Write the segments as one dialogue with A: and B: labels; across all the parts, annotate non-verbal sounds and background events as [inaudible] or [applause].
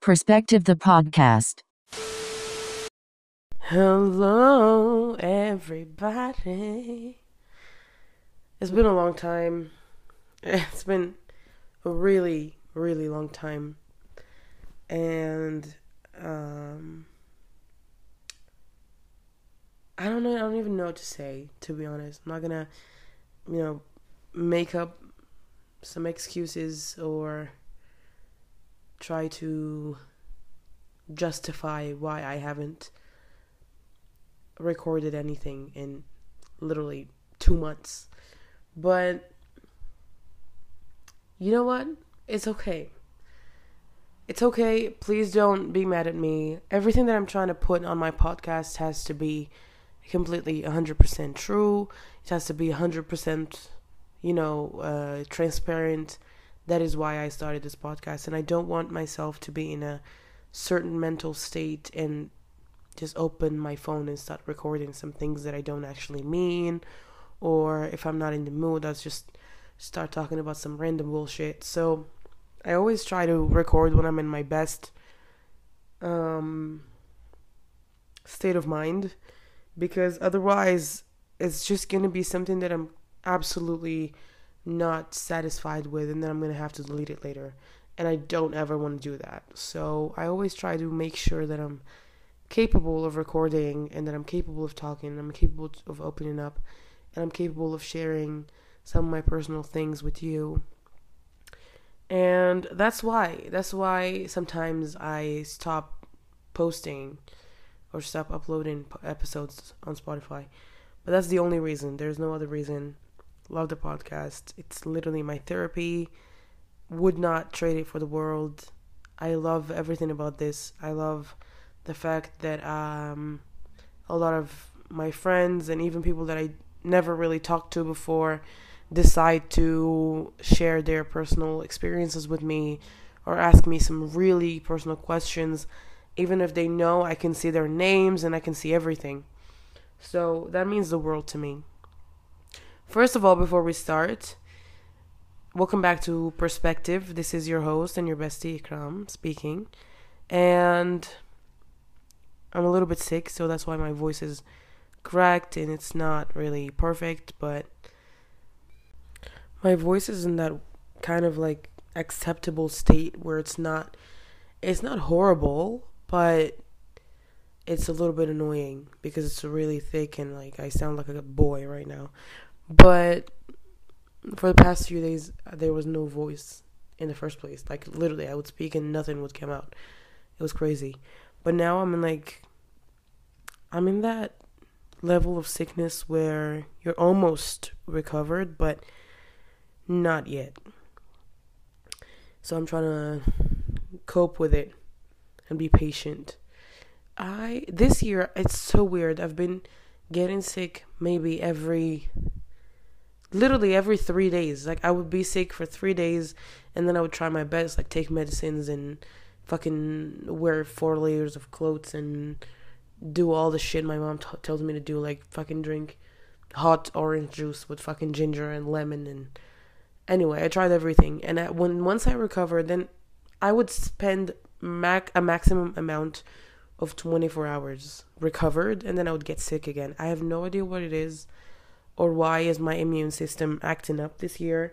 A: Perspective the podcast.
B: Hello, everybody. It's been a long time. [laughs] It's been a really, really long time. And, um, I don't know. I don't even know what to say, to be honest. I'm not gonna, you know, make up some excuses or try to justify why I haven't recorded anything in literally two months. But you know what? It's okay. It's okay. Please don't be mad at me. Everything that I'm trying to put on my podcast has to be completely 100% true. It has to be 100%, you know, uh, transparent that is why I started this podcast. And I don't want myself to be in a certain mental state and just open my phone and start recording some things that I don't actually mean. Or if I'm not in the mood, I'll just start talking about some random bullshit. So I always try to record when I'm in my best um, state of mind because otherwise it's just going to be something that I'm absolutely not satisfied with and then I'm going to have to delete it later. And I don't ever want to do that. So I always try to make sure that I'm capable of recording and that I'm capable of talking and I'm capable of opening up and I'm capable of sharing some of my personal things with you. And that's why. That's why sometimes I stop posting or stop uploading episodes on Spotify. But that's the only reason. There's no other reason love the podcast. It's literally my therapy. Would not trade it for the world. I love everything about this. I love the fact that um, a lot of my friends and even people that I never really talked to before decide to share their personal experiences with me or ask me some really personal questions. Even if they know I can see their names and I can see everything. So that means the world to me. First of all, before we start, welcome back to Perspective. This is your host and your bestie Ikram speaking. And I'm a little bit sick, so that's why my voice is cracked and it's not really perfect, but my voice is in that kind of like acceptable state where it's not it's not horrible, but it's a little bit annoying because it's really thick and like I sound like a boy right now. But for the past few days, there was no voice in the first place. Like literally, I would speak and nothing would come out. It was crazy. But now I'm in like, I'm in that level of sickness where you're almost recovered, but not yet. So I'm trying to cope with it and be patient. I this year it's so weird. I've been getting sick maybe every literally every three days. Like I would be sick for three days, and then I would try my best, like take medicines and fucking wear four layers of clothes and do all the shit my mom t- tells me to do, like fucking drink hot orange juice with fucking ginger and lemon and anyway, I tried everything, and I, when once I recovered, then I would spend mac a maximum amount of 24 hours recovered, and then I would get sick again. I have no idea what it is or why is my immune system acting up this year.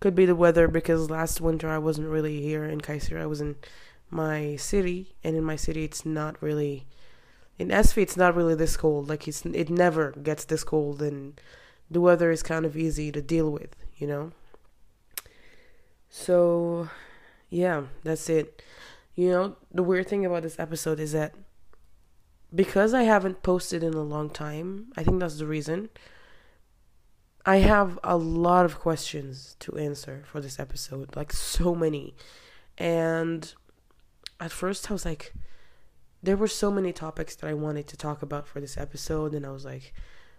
B: Could be the weather because last winter I wasn't really here in Kayseri. I was in my city, and in my city it's not really. In SV, it's not really this cold. Like it's it never gets this cold, and the weather is kind of easy to deal with. You know. So, yeah, that's it. You know, the weird thing about this episode is that because I haven't posted in a long time, I think that's the reason. I have a lot of questions to answer for this episode, like so many. And at first, I was like, there were so many topics that I wanted to talk about for this episode, and I was like,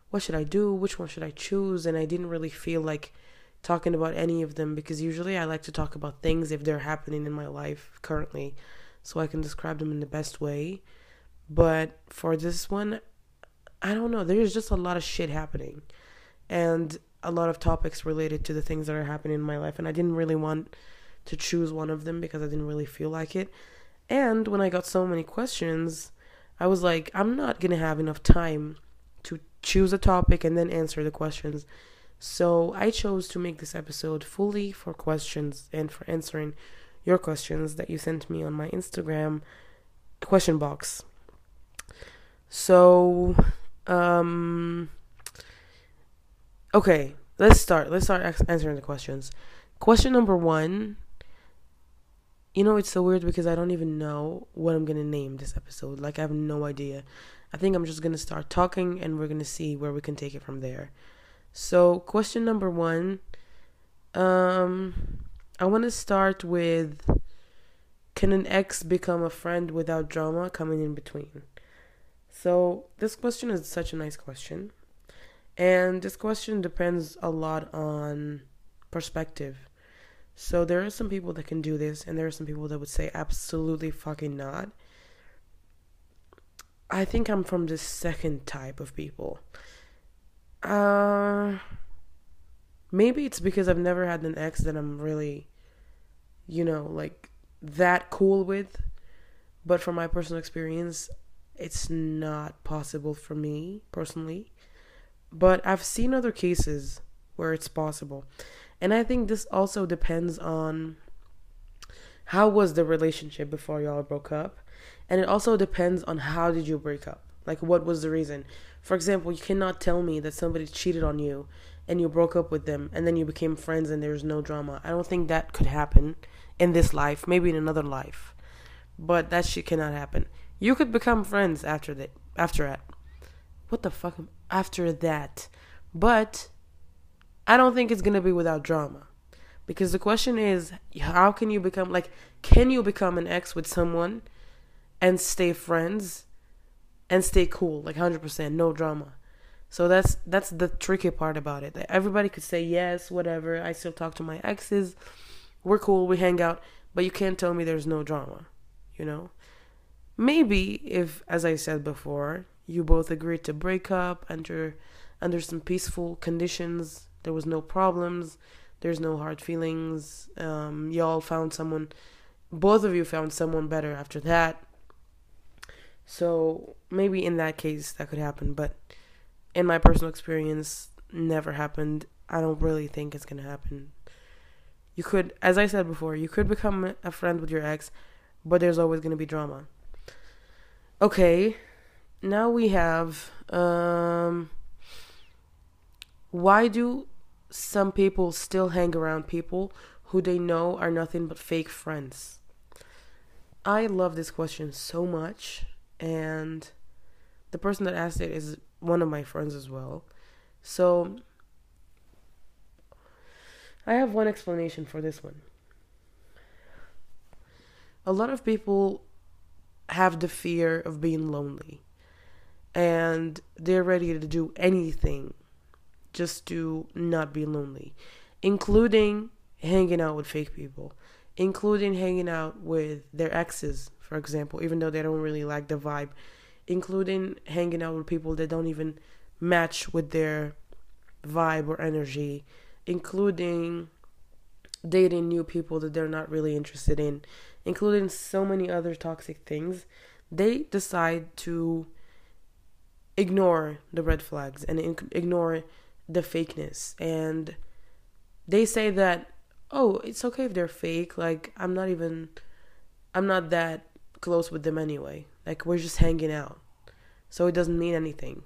B: what should I do? Which one should I choose? And I didn't really feel like talking about any of them because usually I like to talk about things if they're happening in my life currently so I can describe them in the best way. But for this one, I don't know. There's just a lot of shit happening. And a lot of topics related to the things that are happening in my life, and I didn't really want to choose one of them because I didn't really feel like it. And when I got so many questions, I was like, I'm not gonna have enough time to choose a topic and then answer the questions. So I chose to make this episode fully for questions and for answering your questions that you sent me on my Instagram question box. So, um, okay, let's start. Let's start answering the questions. Question number one. You know, it's so weird because I don't even know what I'm gonna name this episode. Like, I have no idea. I think I'm just gonna start talking and we're gonna see where we can take it from there. So, question number one. Um, I want to start with Can an ex become a friend without drama coming in between? So, this question is such a nice question. And this question depends a lot on perspective. So, there are some people that can do this, and there are some people that would say absolutely fucking not. I think I'm from the second type of people. Uh, maybe it's because I've never had an ex that I'm really, you know, like that cool with. But from my personal experience, it's not possible for me personally. But I've seen other cases where it's possible. And I think this also depends on how was the relationship before y'all broke up. And it also depends on how did you break up? Like what was the reason? For example, you cannot tell me that somebody cheated on you and you broke up with them and then you became friends and there's no drama. I don't think that could happen in this life, maybe in another life. But that shit cannot happen. You could become friends after that after that. What the fuck after that? But I don't think it's going to be without drama. Because the question is how can you become like can you become an ex with someone and stay friends and stay cool, like 100%, no drama. So that's that's the tricky part about it. Everybody could say yes, whatever. I still talk to my exes. We're cool, we hang out, but you can't tell me there's no drama, you know? Maybe if as I said before, you both agreed to break up under under some peaceful conditions, there was no problems, there's no hard feelings. Um, y'all found someone both of you found someone better after that so maybe in that case that could happen, but in my personal experience, never happened. I don't really think it's gonna happen. You could, as I said before, you could become a friend with your ex, but there's always gonna be drama. Okay, now we have um, why do some people still hang around people who they know are nothing but fake friends? I love this question so much and the person that asked it is one of my friends as well. So I have one explanation for this one. A lot of people have the fear of being lonely and they're ready to do anything. Just to not be lonely, including hanging out with fake people, including hanging out with their exes for example, even though they don't really like the vibe, including hanging out with people that don't even match with their vibe or energy, including dating new people that they're not really interested in, including so many other toxic things, they decide to ignore the red flags and ignore the fakeness. And they say that, oh, it's okay if they're fake. Like, I'm not even, I'm not that close with them anyway. Like we're just hanging out. So it doesn't mean anything.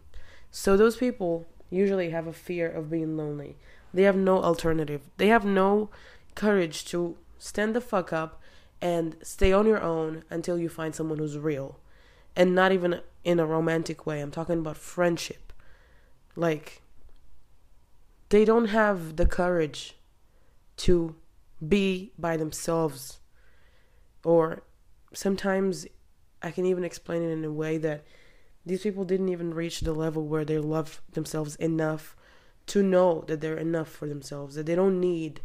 B: So those people usually have a fear of being lonely. They have no alternative. They have no courage to stand the fuck up and stay on your own until you find someone who's real. And not even in a romantic way. I'm talking about friendship. Like they don't have the courage to be by themselves or sometimes I can even explain it in a way that these people didn't even reach the level where they love themselves enough to know that they're enough for themselves, that they don't need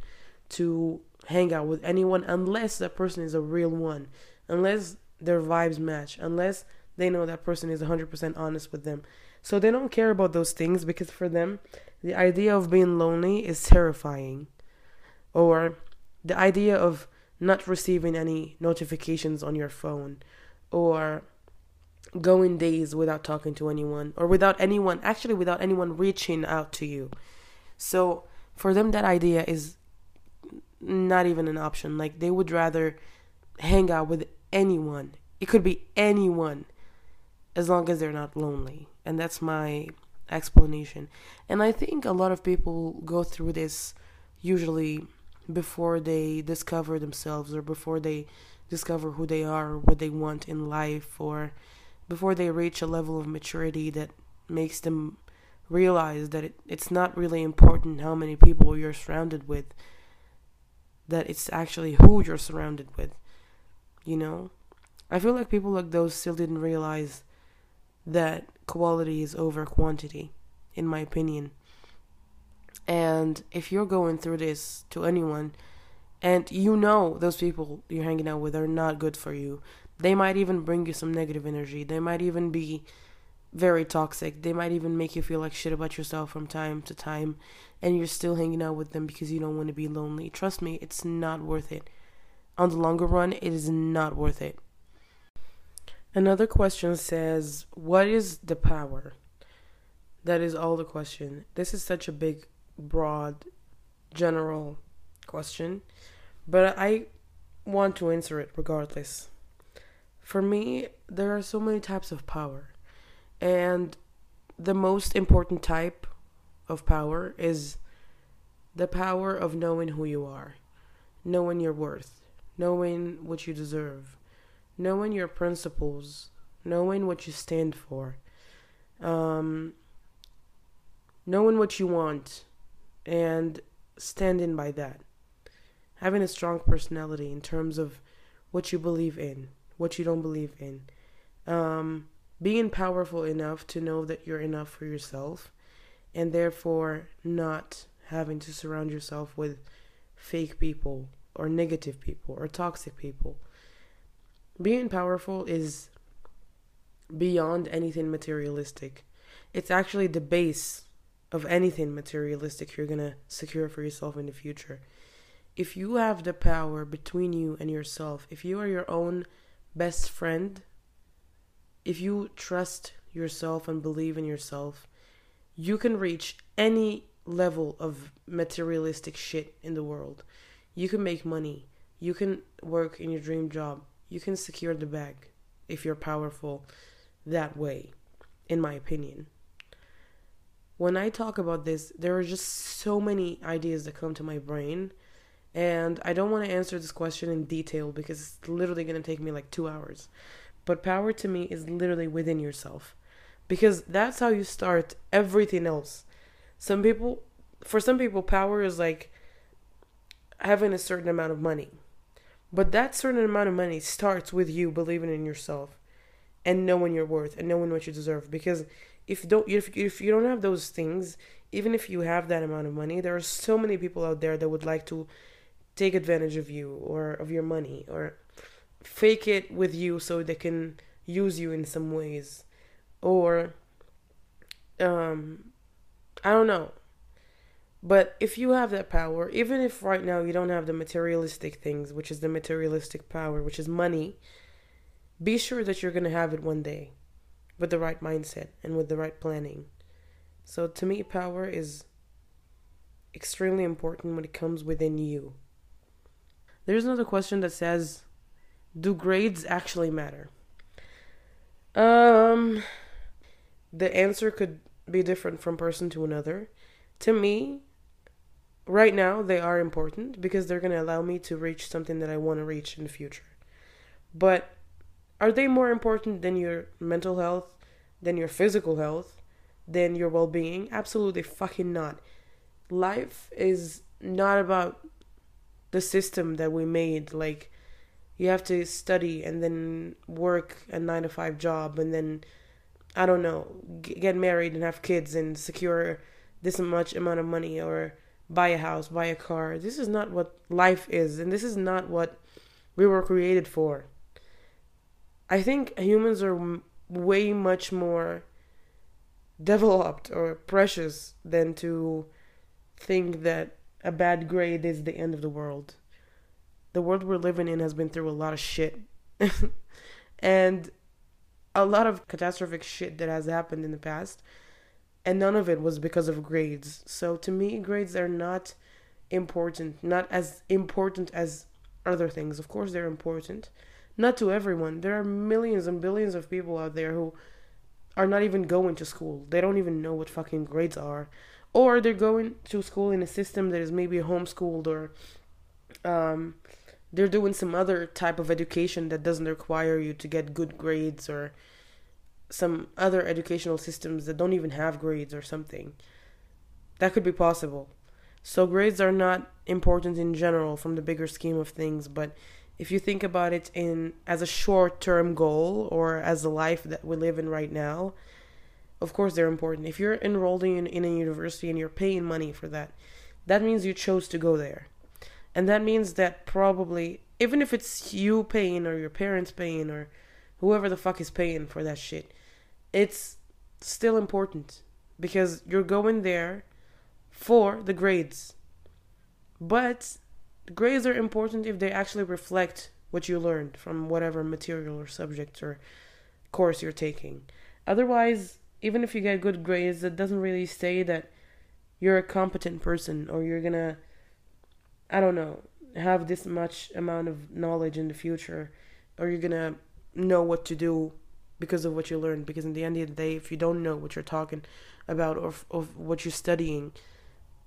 B: to hang out with anyone unless that person is a real one, unless their vibes match, unless they know that person is 100% honest with them. So they don't care about those things because for them, the idea of being lonely is terrifying. Or the idea of not receiving any notifications on your phone or going days without talking to anyone or without anyone actually without anyone reaching out to you. So for them that idea is not even an option. Like they would rather hang out with anyone. It could be anyone as long as they're not lonely. And that's my explanation. And I think a lot of people go through this usually before they discover themselves or before they discover who they are or what they want in life or before they reach a level of maturity that makes them realize that it, it's not really important how many people you're surrounded with that it's actually who you're surrounded with you know i feel like people like those still didn't realize that quality is over quantity in my opinion and if you're going through this to anyone and you know those people you're hanging out with are not good for you, they might even bring you some negative energy. They might even be very toxic. They might even make you feel like shit about yourself from time to time, and you're still hanging out with them because you don't want to be lonely. Trust me, it's not worth it. On the longer run, it is not worth it. Another question says, What is the power? That is all the question. This is such a big broad, general question, but I want to answer it regardless. For me, there are so many types of power, and the most important type of power is the power of knowing who you are, knowing your worth, knowing what you deserve, knowing your principles, knowing what you stand for, um, knowing what you want, and standing by that. Having a strong personality in terms of what you believe in, what you don't believe in. Um, being powerful enough to know that you're enough for yourself and therefore not having to surround yourself with fake people or negative people or toxic people. Being powerful is beyond anything materialistic. It's actually the base of anything materialistic you're going to secure for yourself in the future. If you have the power between you and yourself, if you are your own best friend, if you trust yourself and believe in yourself, you can reach any level of materialistic shit in the world. You can make money. You can work in your dream job. You can secure the bag if you're powerful that way, in my opinion when I talk about this, there are just so many ideas that come to my brain. And I don't want to answer this question in detail because it's literally going to take me like two hours. But power to me is literally within yourself because that's how you start everything else. Some people, for some people, power is like having a certain amount of money. But that certain amount of money starts with you believing in yourself and knowing your worth and knowing what you deserve. Because if don't if, if you don't have those things even if you have that amount of money there are so many people out there that would like to take advantage of you or of your money or fake it with you so they can use you in some ways. Or um i don't know but if you have that power even if right now you don't have the materialistic things which is the materialistic power which is money be sure that you're going to have it one day with the right mindset and with the right planning. So to me, power is extremely important when it comes within you. There's another question that says, do grades actually matter? Um the answer could be different from person to another. To me, right now they are important because they're going to allow me to reach something that I want to reach in the future. But are they more important than your mental health, than your physical health, than your well being? Absolutely fucking not. Life is not about the system that we made. Like, you have to study and then work a nine to five job and then, I don't know, get married and have kids and secure this much amount of money or buy a house, buy a car. This is not what life is, and this is not what we were created for. I think humans are way much more developed or precious than to think that a bad grade is the end of the world. The world we're living in has been through a lot of shit. [laughs] and a lot of catastrophic shit that has happened in the past. And none of it was because of grades. So to me, grades are not important, not as important as other things. Of course, they're important. Not to everyone. There are millions and billions of people out there who are not even going to school. They don't even know what fucking grades are. Or they're going to school in a system that is maybe homeschooled or um, they're doing some other type of education that doesn't require you to get good grades or some other educational systems that don't even have grades or something. That could be possible. So grades are not important in general from the bigger scheme of things, but if you think about it in as a short-term goal or as a life that we live in right now, of course they're important. If you're enrolled in, in a university and you're paying money for that, that means you chose to go there. And that means that probably even if it's you paying or your parents paying or whoever the fuck is paying for that shit, it's still important because you're going there for the grades. But grades are important if they actually reflect what you learned from whatever material or subject or course you're taking. Otherwise, even if you get good grades, that doesn't really say that you're a competent person or you're gonna, I don't know, have this much amount of knowledge in the future or you're gonna know what to do because of what you learned. Because in the end of the day, if you don't know what you're talking about or, or what you're studying,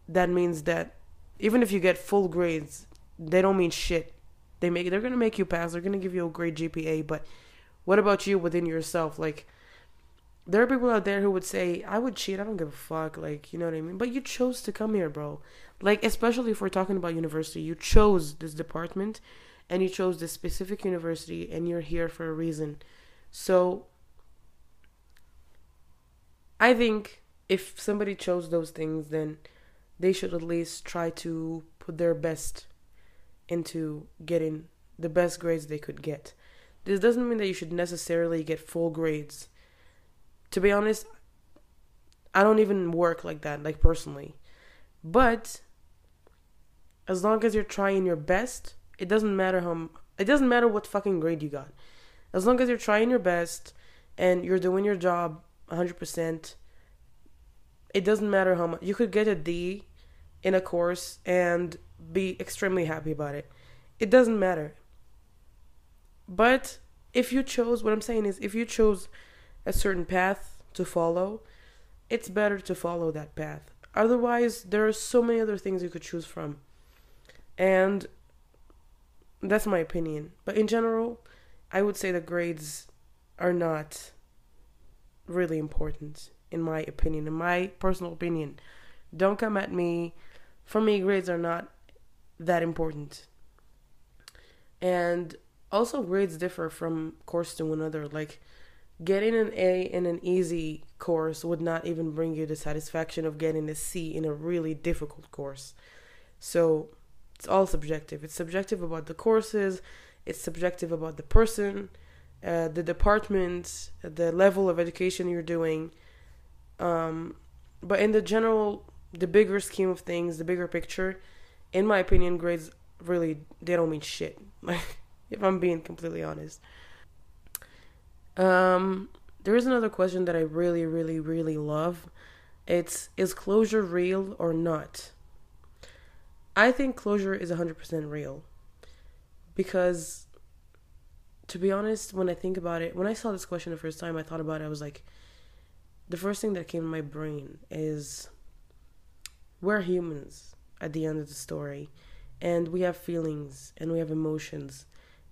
B: that means that even if you get full grades, they don't mean shit. They make they're gonna make you pass. They're gonna give you a great GPA. But what about you within yourself? Like there are people out there who would say, I would cheat, I don't give a fuck, like, you know what I mean? But you chose to come here, bro. Like, especially if we're talking about university, you chose this department and you chose this specific university and you're here for a reason. So, I think if somebody chose those things, then they should at least try to put their best into getting the best grades they could get. This doesn't mean that you should necessarily get full grades. To be honest, I don't even work like that, like personally. But as long as you're trying your best, it doesn't matter how it doesn't matter what fucking grade you got. As long as you're trying your best and you're doing your job 100%, it doesn't matter how much. You could get a D in a course and be extremely happy about it. It doesn't matter. But if you chose, what I'm saying is, if you chose a certain path to follow, it's better to follow that path. Otherwise, there are so many other things you could choose from. And that's my opinion. But in general, I would say the grades are not really important, in my opinion, in my personal opinion. Don't come at me for me, grades are not that important. And also, grades differ from course to another. Like, getting an A in an easy course would not even bring you the satisfaction of getting a C in a really difficult course. So, it's all subjective. It's subjective about the courses, it's subjective about the person, uh, the department, the level of education you're doing. Um, but in the general the bigger scheme of things, the bigger picture, in my opinion, grades really they don't mean shit. [laughs] Like if I'm being completely honest. Um there is another question that I really really really love. It's is closure real or not? I think closure is 100% real. Because to be honest, when I think about it, when I saw this question the first time, I thought about it, I was like the first thing that came to my brain is we're humans at the end of the story and we have feelings and we have emotions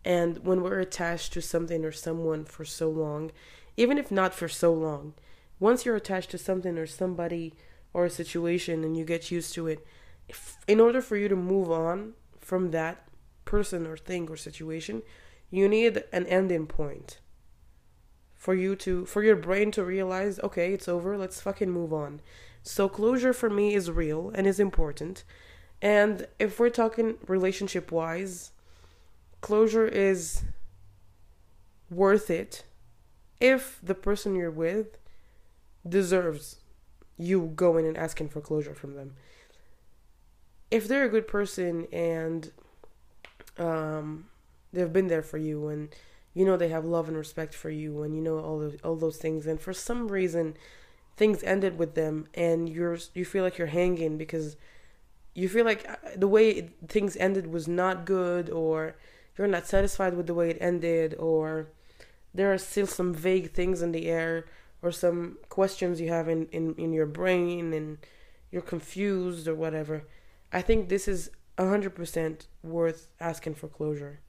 B: and when we're attached to something or someone for so long even if not for so long once you're attached to something or somebody or a situation and you get used to it if, in order for you to move on from that person or thing or situation you need an ending point for you to for your brain to realize okay it's over let's fucking move on so closure for me is real and is important. And if we're talking relationship wise, closure is worth it if the person you're with deserves you going and asking for closure from them. If they're a good person and um, they've been there for you and you know they have love and respect for you and you know all those all those things and for some reason things ended with them and you're you feel like you're hanging because you feel like uh, the way things ended was not good or you're not satisfied with the way it ended or there are still some vague things in the air or some questions you have in, in, in your brain and you're confused or whatever, I think this is 100% worth asking for closure.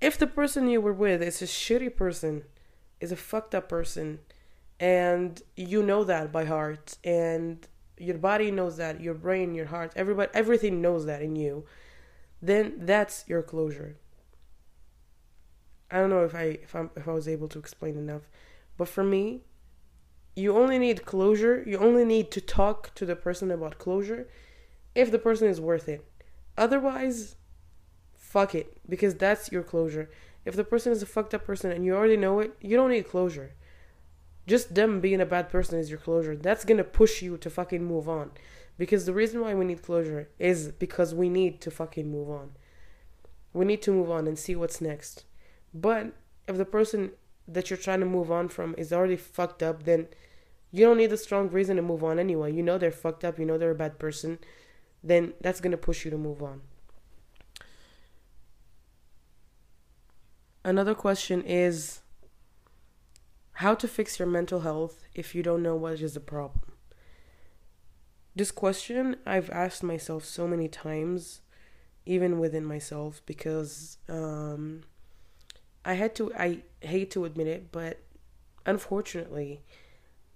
B: If the person you were with is a shitty person, is a fucked up person, and you know that by heart, and your body knows that, your brain, your heart, everybody, everything knows that in you, then that's your closure. I don't know if I if I if I was able to explain enough. But for me, you only need closure. You only need to talk to the person about closure if the person is worth it. Otherwise, fuck it because that's your closure. If the person is a fucked up person and you already know it, you don't need closure. Just them being a bad person is your closure. That's to push you to fucking move on. Because the reason why we need closure is because we need to fucking move on. We need to move on and see what's next. But if the person that you're trying to move on from is already fucked up, then you don't need a strong reason to move on anyway. You know they're fucked up, you know they're a bad person, then that's to push you to move on. Another question is how to fix your mental health if you don't know what is the problem. This question I've asked myself so many times, even within myself, because um, I had to, I hate to admit it, but unfortunately,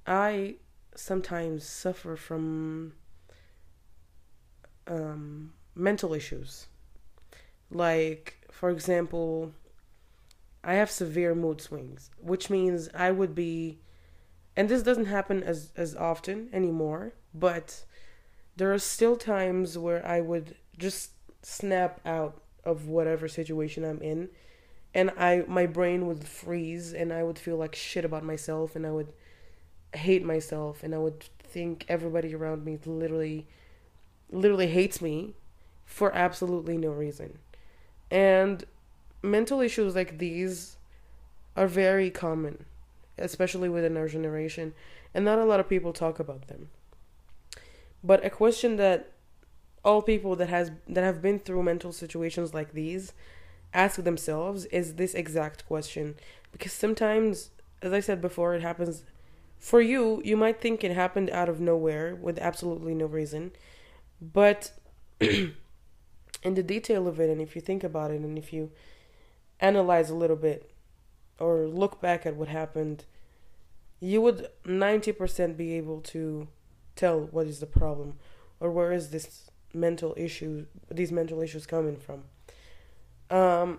B: I sometimes suffer from um, mental issues. Like, for example, I have severe mood swings, which means I would be, and this doesn't happen as, as often anymore, but there are still times where I would just snap out of whatever situation I'm in and I my brain would freeze and I would feel like shit about myself and I would hate myself and I would think everybody around me literally literally hates me for absolutely no reason. And mental issues like these are very common, especially within our generation, and not a lot of people talk about them. But a question that all people that has that have been through mental situations like these ask themselves is this exact question. Because sometimes as i said before it happens for you. You might think it happened out of nowhere with absolutely no reason. But [clears throat] in the detail of it and if you think about it and if you analyze a little bit or look back at what happened you would 90% be able to tell what is the problem or where is this mental issue these mental issues coming from um,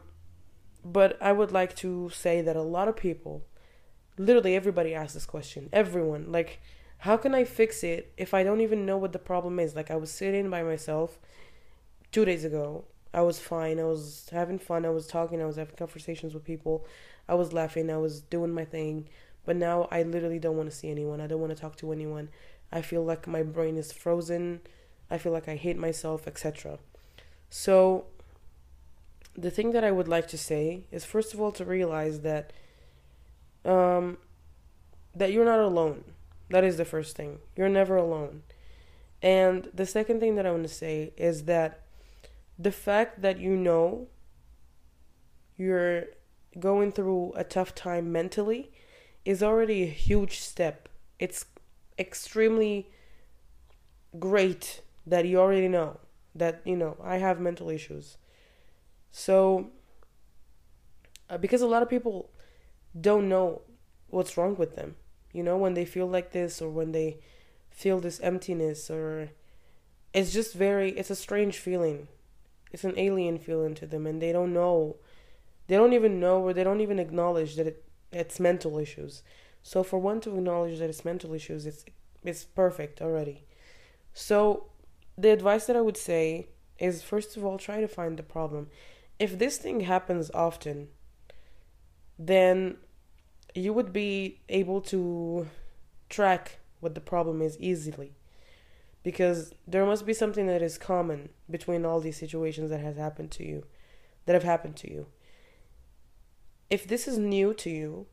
B: but I would like to say that a lot of people, literally everybody asks this question. Everyone, like, how can I fix it if I don't even know what the problem is? Like, I was sitting by myself two days ago. I was fine. I was having fun. I was talking. I was having conversations with people. I was laughing. I was doing my thing. But now I literally don't want to see anyone. I don't want to talk to anyone. I feel like my brain is frozen. I feel like I hate myself, etc. So the thing that I would like to say is first of all to realize that um that you're not alone. That is the first thing. You're never alone. And the second thing that I want to say is that the fact that you know you're going through a tough time mentally is already a huge step. It's extremely great that you already know that, you know, I have mental issues. So, uh, because a lot of people don't know what's wrong with them, you know, when they feel like this or when they feel this emptiness or it's just very, it's a strange feeling. It's an alien feeling to them and they don't know, they don't even know or they don't even acknowledge that it, it's mental issues. So for one to acknowledge that it's mental issues, it's it's perfect already. So the advice that I would say is first of all try to find the problem if this thing happens often, then you would be able to track what the problem is easily. Because there must be something that is common between all these situations that has happened to you, that have happened to you. If this is new to you,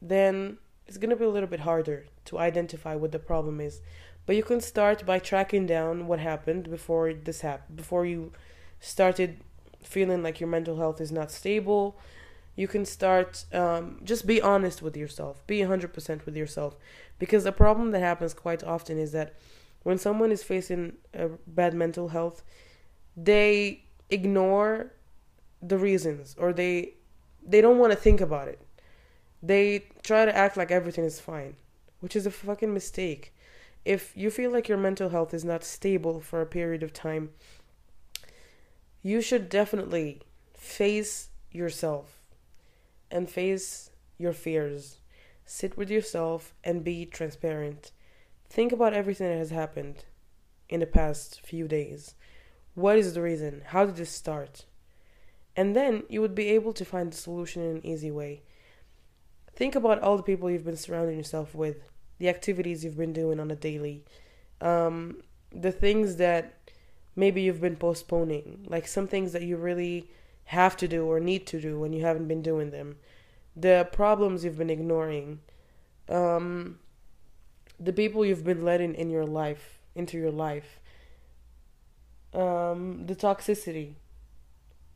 B: then it's going to be a little bit harder to identify what the problem is. But you can start by tracking down what happened before this happened, before you started feeling like your mental health is not stable. You can start, um, just be honest with yourself, be 100% with yourself. Because the problem that happens quite often is that when someone is facing a bad mental health, they ignore the reasons or they they don't want to think about it they try to act like everything is fine, which is a fucking mistake. If you feel like your mental health is not stable for a period of time, you should definitely face yourself and face your fears. Sit with yourself and be transparent. Think about everything that has happened in the past few days. What is the reason? How did this start? And then you would be able to find the solution in an easy way. Think about all the people you've been surrounding yourself with, the activities you've been doing on a daily, um, the things that maybe you've been postponing, like some things that you really have to do or need to do when you haven't been doing them, the problems you've been ignoring, um, the people you've been letting in your life, into your life, um, the toxicity.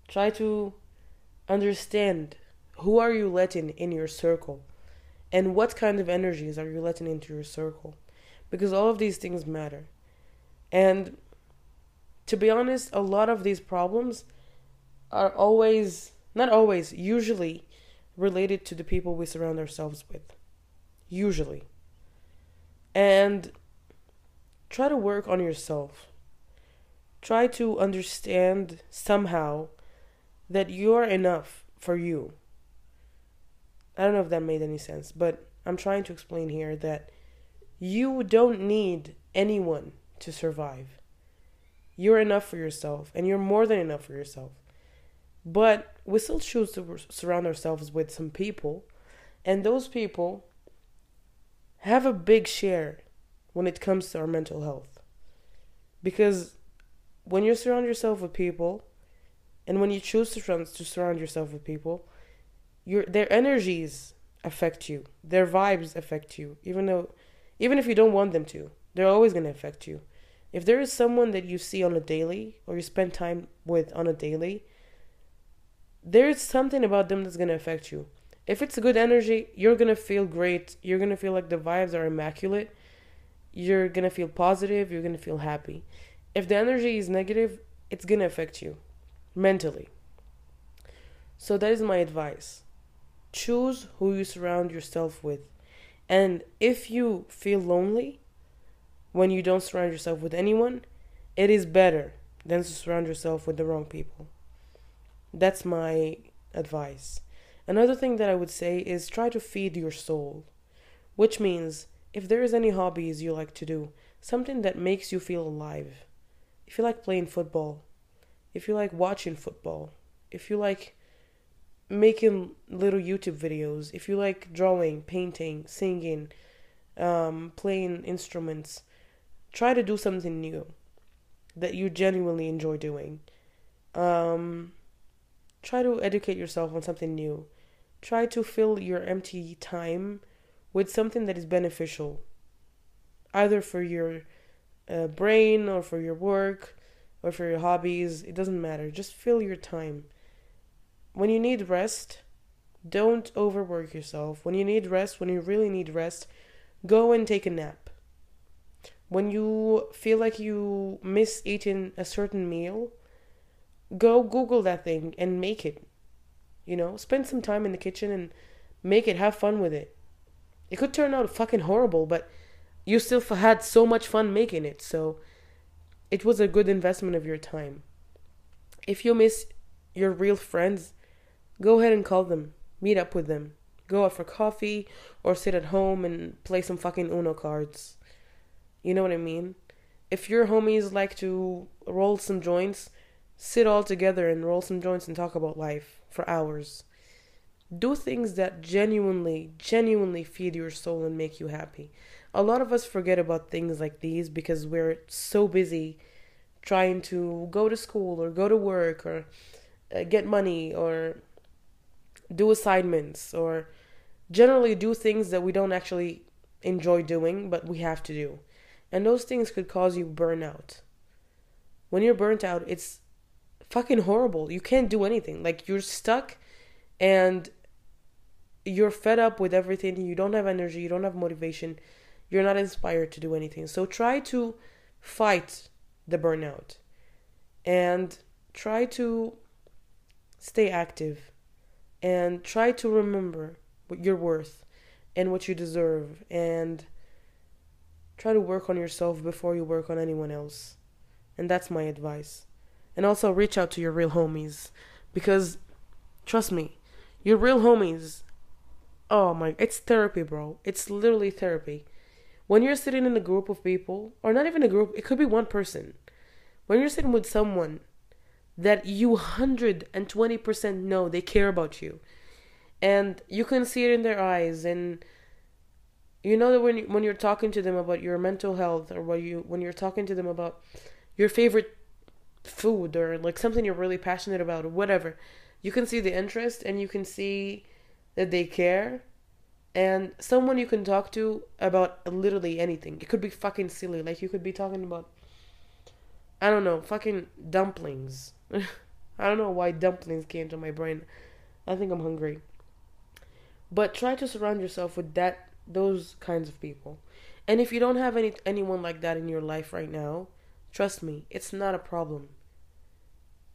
B: Try to understand who are you letting in your circle? And what kind of energies are you letting into your circle? Because all of these things matter. And to be honest, a lot of these problems are always, not always, usually related to the people we surround ourselves with. Usually. And try to work on yourself. Try to understand somehow that you're enough for you I don't know if that made any sense, but I'm trying to explain here that you don't need anyone to survive. You're enough for yourself, and you're more than enough for yourself. But we still choose to surround ourselves with some people, and those people have a big share when it comes to our mental health. Because when you surround yourself with people, and when you choose to surround, to surround yourself with people, your their energies affect you. Their vibes affect you. Even though even if you don't want them to, they're always going to affect you. If there is someone that you see on a daily or you spend time with on a daily, there's something about them that's going to affect you. If it's good energy, you're to feel great. You're to feel like the vibes are immaculate. You're to feel positive. You're to feel happy. If the energy is negative, it's to affect you mentally. So that is my advice choose who you surround yourself with. And if you feel lonely when you don't surround yourself with anyone, it is better than to surround yourself with the wrong people. That's my advice. Another thing that I would say is try to feed your soul, which means if there is any hobbies you like to do, something that makes you feel alive. If you like playing football, if you like watching football, if you like making little YouTube videos, if you like drawing, painting, singing, um, playing instruments, try to do something new that you genuinely enjoy doing. Um, try to educate yourself on something new. Try to fill your empty time with something that is beneficial, either for your uh, brain or for your work or for your hobbies. It doesn't matter. Just fill your time when you need rest, don't overwork yourself. When you need rest, when you really need rest, go and take a nap. When you feel like you miss eating a certain meal, go Google that thing and make it. You know, spend some time in the kitchen and make it, have fun with it. It could turn out fucking horrible, but you still had so much fun making it, so it was a good investment of your time. If you miss your real friends, Go ahead and call them. Meet up with them. Go out for coffee or sit at home and play some fucking Uno cards. You know what I mean? If your homies like to roll some joints, sit all together and roll some joints and talk about life for hours. Do things that genuinely, genuinely feed your soul and make you happy. a lot of us forget about things like these because we're so busy trying to go to school or go to work or uh, get money or do assignments or generally do things that we don't actually enjoy doing but we have to do. And those things could cause you burnout. When you're burnt out, it's fucking horrible. You can't do anything. Like you're stuck and you're fed up with everything. You don't have energy, you don't have motivation. You're not inspired to do anything. So try to fight the burnout and try to stay active and try to remember what your worth and what you deserve and try to work on yourself before you work on anyone else. And that's my advice. And also reach out to your real homies because trust me, your real homies oh my it's therapy, bro. It's literally therapy. When you're sitting in a group of people, or not even a group, it could be one person. When you're sitting with someone that you 120% know they care about you, and you can see it in their eyes, and you know that when you, when you're talking to them about your mental health, or when you when you're talking to them about your favorite food or like something you're really passionate about or whatever, you can see the interest and you can see that they care and someone you can talk to about literally anything. It could be fucking silly. Like you could be talking about I don't know, fucking dumplings. [laughs] I don't know why dumplings came to my brain. I think I'm hungry. But try to surround yourself with that those kinds of people. And if you don't have any anyone like that in your life right now, trust me, it's not a problem.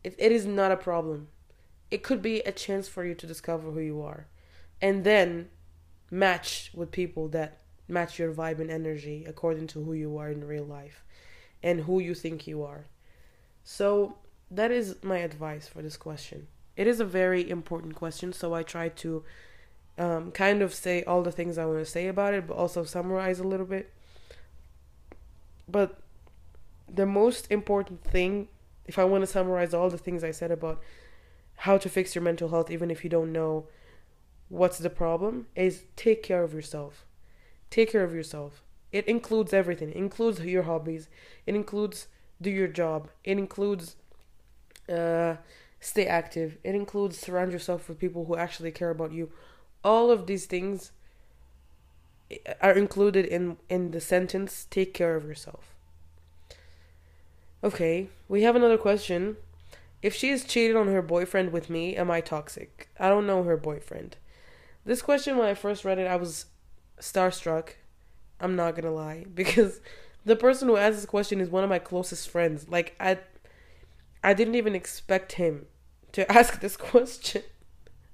B: It it is not a problem. It could be a chance for you to discover who you are. And then match with people that match your vibe and energy according to who you are in real life and who you think you are. So that is my advice for this question. It is a very important question, so I try to um, kind of say all the things I want to say about it, but also summarize a little bit. But the most important thing, if I want to summarize all the things I said about how to fix your mental health, even if you don't know what's the problem, is take care of yourself. Take care of yourself. It includes everything. It includes your hobbies. It includes do your job. It includes uh, stay active. It includes surround yourself with people who actually care about you. All of these things are included in in the sentence take care of yourself. Okay, we have another question. If she is cheated on her boyfriend with me, am I toxic? I don't know her boyfriend. This question when I first read it, I was starstruck. I'm not gonna lie [laughs] because the person who asked this question is one of my closest friends. Like I, I didn't even expect him to [laughs] ask this question.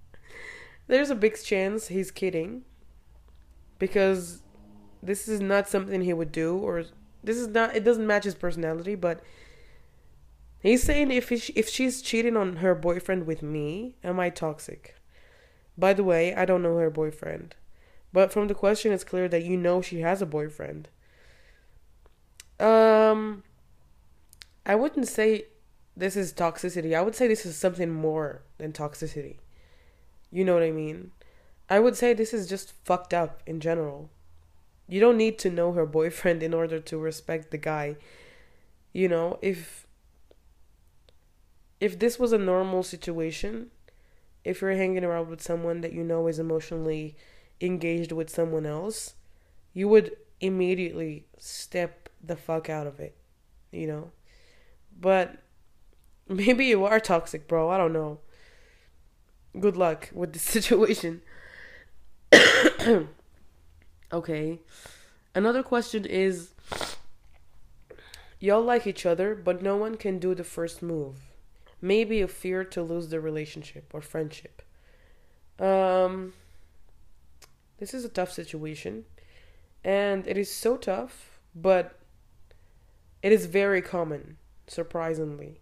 B: [laughs] There's a big chance he's kidding because this is not something he would do or this is not it doesn't match his personality but he's saying if he, if she's cheating on her boyfriend with me am i toxic by the way i don't know her boyfriend but from the question, it's clear that you know she has a boyfriend. Um, I wouldn't say this is toxicity. I would say this is something more than toxicity. You know what I mean? I would say this is just fucked up in general. You don't need to know her boyfriend in order to respect the guy. You know, if if this was a normal situation, if you're hanging around with someone that you know is emotionally engaged with someone else, you would immediately step the fuck out of it, you know? But [laughs] maybe you are toxic, bro. I don't know. Good luck with the [laughs] situation. [coughs] okay. Another question is Y'all like each other, but no one can do the first move. Maybe a fear to lose the relationship or friendship. Um this is a tough situation. And it is so tough, but it is very common, surprisingly.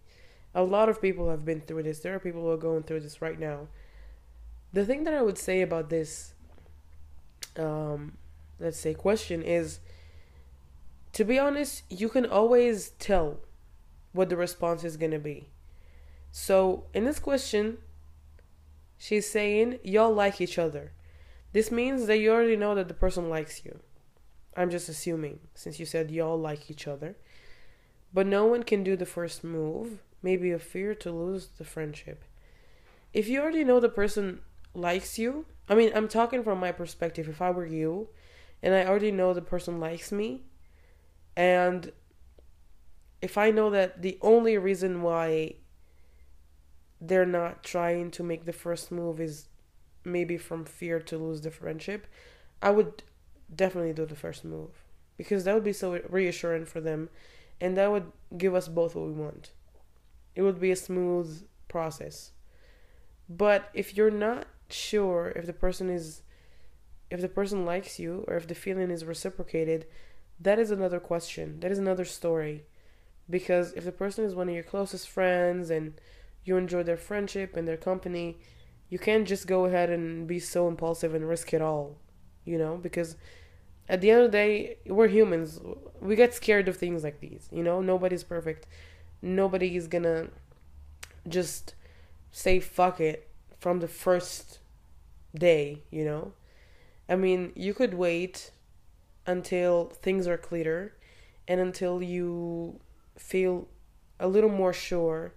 B: A lot of people have been through this. There are people who are going through this right now. The thing that I would say about this, um, let's say, question is to be honest, you can always tell what the response is going to be. So, in this question, she's saying, Y'all like each other. This means that you already know that the person likes you. I'm just assuming since you said y'all like each other. But no one can do the first move, maybe a fear to lose the friendship. If you already know the person likes you, I mean, I'm talking from my perspective. If I were you and I already know the person likes me, and if I know that the only reason why they're not trying to make the first move is maybe from fear to lose the friendship, I would definitely do the first move because that would be so reassuring for them and that would give us both what we want. It would be a smooth process. But if you're not sure if the person is if the person likes you or if the feeling is reciprocated, that is another question. That is another story. Because if the person is one of your closest friends and you enjoy their friendship and their company, you can't just go ahead and be so impulsive and risk it all, you know? Because at the end of the day, we're humans. We get scared of things like these, you know? Nobody's perfect. Nobody is gonna just say fuck it from the first day, you know? I mean, you could wait until things are clearer and until you feel a little more sure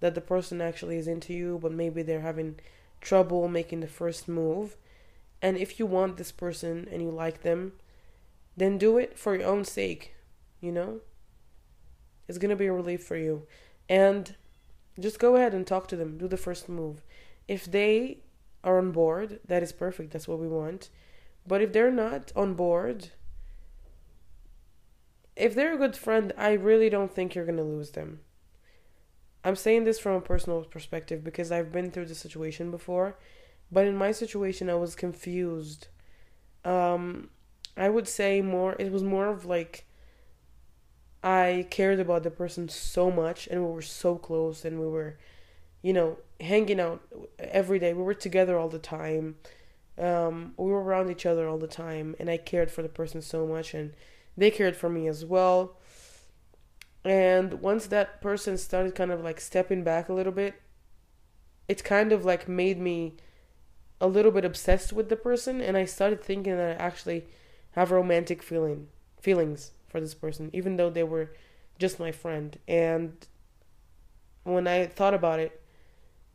B: that the person actually is into you, but maybe they're having trouble making the first move. And if you want this person and you like them, then do it for your own sake, you know? It's going to be a relief for you. And just go ahead and talk to them. Do the first move. If they are on board, that is perfect. That's what we want. But if they're not on board, if they're a good friend, I really don't think you're going to lose them. I'm saying this from a personal perspective because I've been through the situation before. But in my situation, I was confused. Um, I would say more, it was more of like I cared about the person so much and we were so close and we were, you know, hanging out every day. We were together all the time. Um, we were around each other all the time and I cared for the person so much and they cared for me as well. And once that person started kind of like stepping back a little bit, it kind of like made me a little bit obsessed with the person and I started thinking that I actually have romantic feeling feelings for this person even though they were just my friend and when I thought about it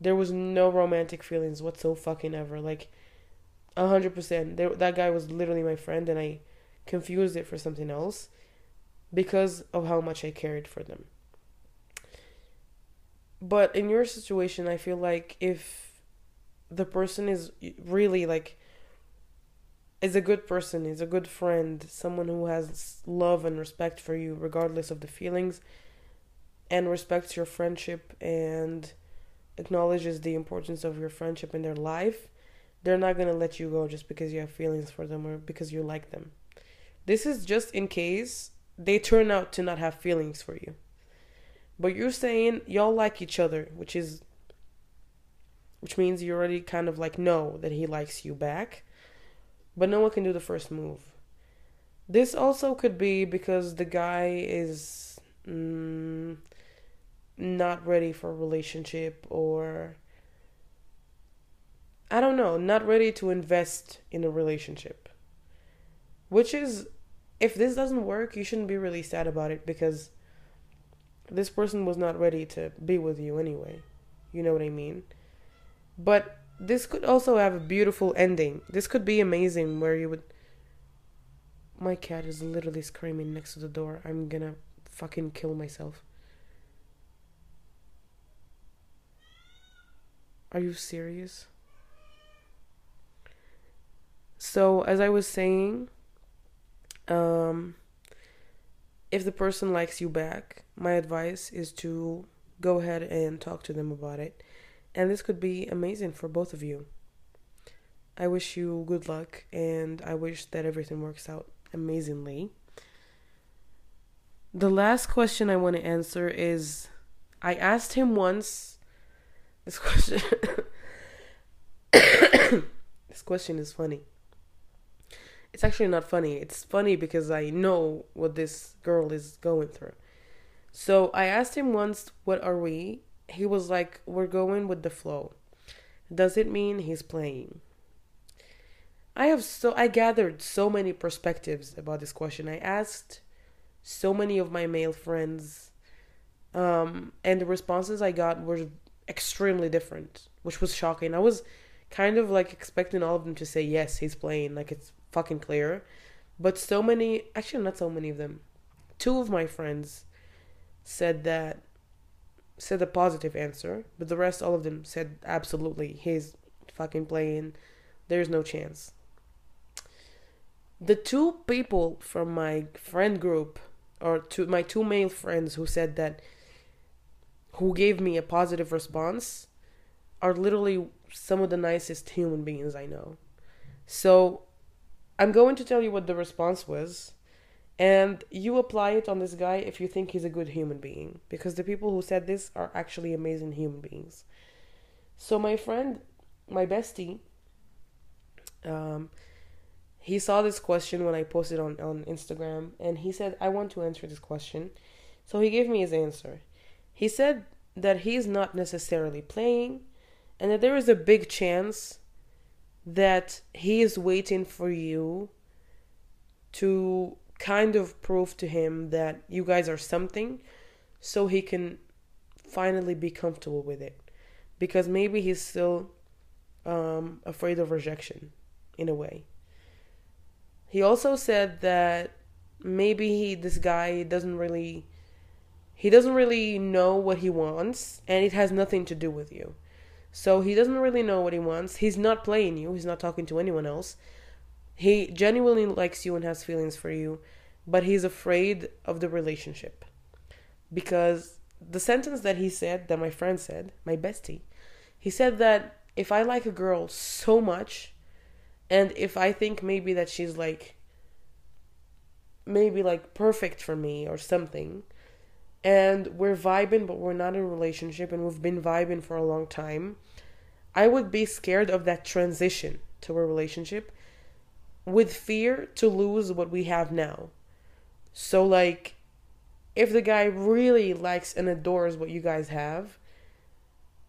B: there was no romantic feelings whatsoever fucking ever like a hundred percent that guy was literally my friend and I confused it for something else because of how much I cared for them. But in your situation, I feel like if the person is really like is a good person, is a good friend, someone who has love and respect for you regardless of the feelings and respects your friendship and acknowledges the importance of your friendship in their life, they're not going to let you go just because you have feelings for them or because you like them. This is just in case they turn out to not have feelings for you. But you're saying y'all like each other, which is which means you already kind of like know that he likes you back, but no one can do the first move. This also could be because the guy is mm, not ready for a relationship or I don't know, not ready to invest in a relationship. Which is if this doesn't work, you shouldn't be really sad about it because this person was not ready to be with you anyway. You know what I mean? But this could also have a beautiful ending. This could be amazing where you would. My cat is literally screaming next to the door. I'm gonna fucking kill myself. Are you serious? So, as I was saying, um, if the person likes you back, my advice is to go ahead and talk to them about it. And this could be amazing for both of you. I wish you good luck and I wish that everything works out amazingly. The last question I want to answer is I asked him once this question [coughs] this question is funny it's actually not funny. It's funny because I know what this girl is going through. So I asked him once, What are we? He was like, We're going with the flow. Does it mean he's playing? I have so I gathered so many perspectives about this question. I asked so many of my male friends, um, and the responses I got were extremely different, which was shocking. I was kind of like expecting all of them to say yes, he's playing, like it's fucking clear. But so many, actually, not so many of them. Two of my friends said that, said a positive answer, but the rest, all of them said absolutely, he's fucking playing. There's no chance. The two people from my friend group, or two, my two male friends who said that, who gave me a positive response, are literally some of the nicest human beings I know. So I'm going to tell you what the response was. And you apply it on this guy if you think he's a good human being. Because the people who said this are actually amazing human beings. So, my friend, my bestie, um, he saw this question when I posted on, on Instagram. And he said, I want to answer this question. So, he gave me his answer. He said that he's not necessarily playing and that there is a big chance that he is waiting for you to kind of prove to him that you guys are something so he can finally be comfortable with it. Because maybe he's still um, afraid of rejection in a way. He also said that maybe he this guy doesn't really he doesn't really know what he wants and it has nothing to do with you so he doesn't really know what he wants. He's not playing you, he's not talking to anyone else. He genuinely likes you and has feelings for you, but he's afraid of the relationship. Because the sentence that he said, that my friend said, my bestie, he said that if I like a girl so much, and if I think maybe that she's like, maybe like perfect for me or something, and we're vibing, but we're not in a relationship, and we've been vibing for a long time, I would be scared of that transition to a relationship with fear to lose what we have now. So, like, if the guy really likes and adores what you guys have,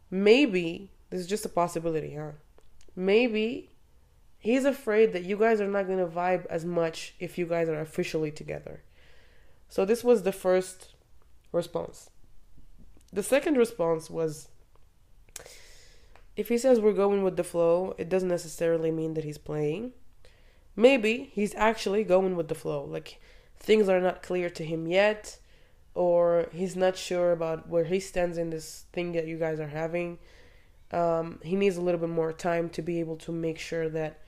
B: maybe this is just a possibility, huh? Maybe he's afraid that you guys are not going to vibe as much if you guys are officially together. So, this was the first response. The second response was if he says we're going with the flow, it doesn't necessarily mean that he's playing. Maybe he's actually going with the flow. Like things are not clear to him yet, or he's not sure about where he stands in this thing that you guys are having. Um, he needs a little bit more time to be able to make sure that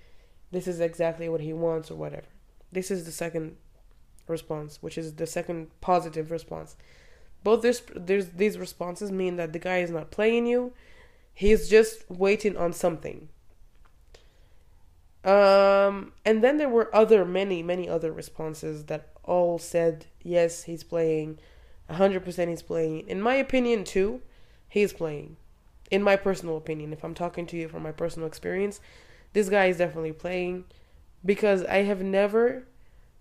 B: this is exactly what he wants or whatever. This is the second response, which is the second positive response. Both this, there's these responses mean that the guy is not playing you, he's just waiting on something. Um, and then there were other many many other responses that all said yes, he's playing, hundred percent he's playing. In my opinion, too, he's playing. In my personal opinion, if I'm talking to you from my personal experience, this guy is definitely playing because I have never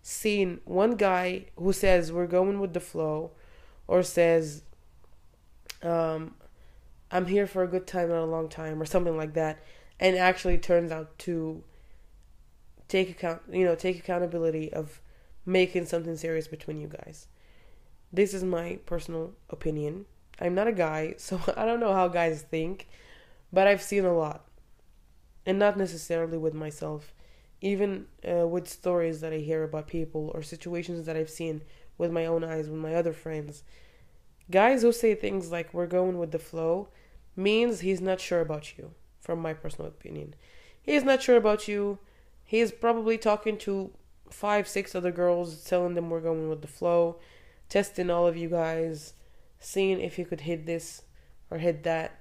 B: seen one guy who says we're going with the flow or says um, I'm here for a good time, not a long time, or something like that, and actually turns out to take account, you know, take accountability of making something serious between you guys. This is my personal opinion. I'm not a guy, [laughs] so I don't know how guys think, but I've seen a lot, and not necessarily with myself, even uh, with stories that I hear about people or situations that I've seen with my own eyes with my other friends Guys who say things like we're going with the flow means he's not sure about you, from my personal opinion. He's not sure about you. He's probably talking to five, six other girls, telling them we're going with the flow, testing all of you guys, seeing if he could hit this or hit that.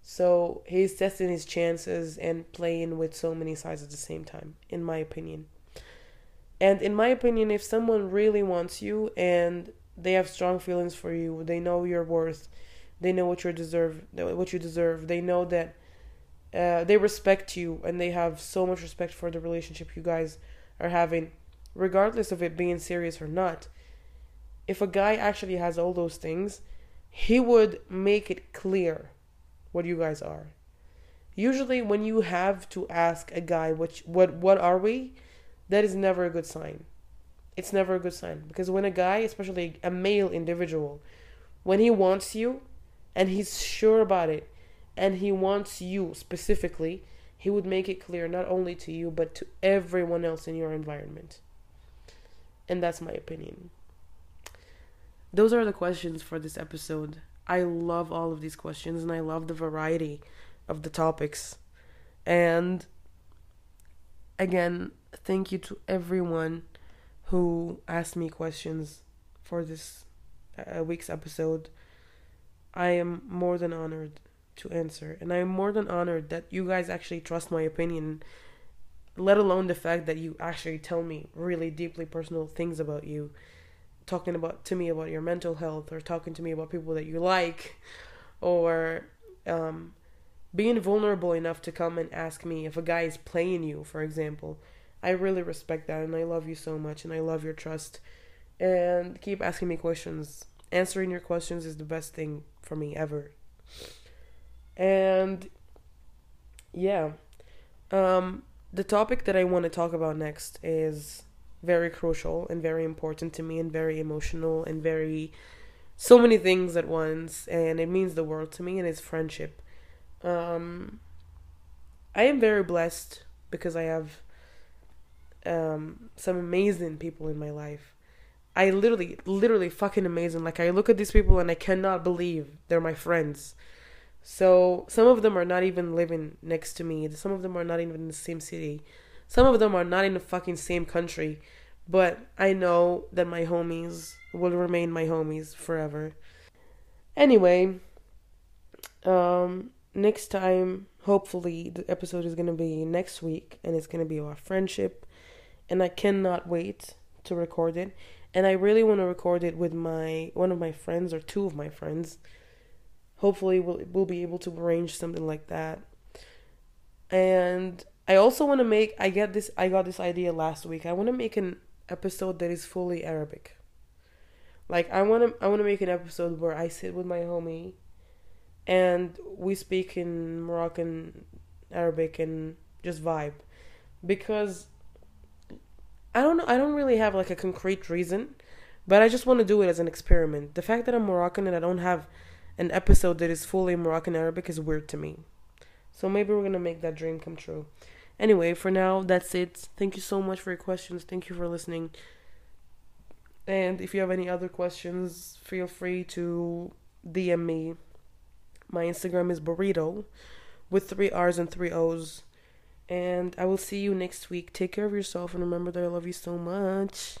B: So he's testing his chances and playing with so many sides at the same time, in my opinion. And in my opinion, if someone really wants you and they have strong feelings for you. They know your worth. They know what you deserve. What you deserve. They know that uh, they respect you, and they have so much respect for the relationship you guys are having, regardless of it being serious or not. If a guy actually has all those things, he would make it clear what you guys are. Usually, when you have to ask a guy, which what what are we, that is never a good sign. It's never a good sign because when a guy, especially a male individual, when he wants you, and he's sure about it, and he wants you specifically, he would make it clear not only to you but to everyone else in your environment. And that's my opinion. Those are the questions for this episode. I love all of these questions and I love the variety of the topics. And again, thank you to everyone who asked me questions for this uh, week's episode. I am more than honored to answer, and I am more than honored that you guys actually trust my opinion, let alone the fact that you actually tell me really deeply personal things about you, talking about to me about your mental health, or talking to me about people that you like, or um, being vulnerable enough to come and ask me if a guy is playing you, for example. I really respect that, and I love you so much, and I love your trust. And keep asking me questions. Answering your questions is the best thing for me ever. And yeah, um, the topic that I want to talk about next is very crucial and very important to me, and very emotional, and very so many things at once, and it means the world to me, and it's friendship. Um, I am very blessed because I have um, some amazing people in my life. I literally, literally fucking amazing. Like I look at these people and I cannot believe they're my friends. So some of them are not even living next to me. Some of them are not even in the same city. Some of them are not in the fucking same country. But I know that my homies will remain my homies forever. Anyway, um, next time, hopefully, the episode is gonna be next week, and it's gonna be about friendship, and I cannot wait to record it. And I really want to record it with my one of my friends or two of my friends hopefully we'll we'll be able to arrange something like that. And I also want to make I get this I got this idea last week. I want to make an episode that is fully Arabic. Like I want to I want to make an episode where I sit with my homie and we speak in Moroccan Arabic and just vibe because I don't know I don't really have like a concrete reason, but I just want to do it as an experiment. The fact that I'm Moroccan and I don't have an episode that is fully Moroccan Arabic is weird to me. So maybe we're gonna make that dream come true. Anyway, for now, that's it. Thank you so much for your questions. Thank you for listening. And if you have any other questions, feel free to DM me. My Instagram is burrito with three R's and three O's. And I will see you next week. Take care of yourself and remember that I love you so much.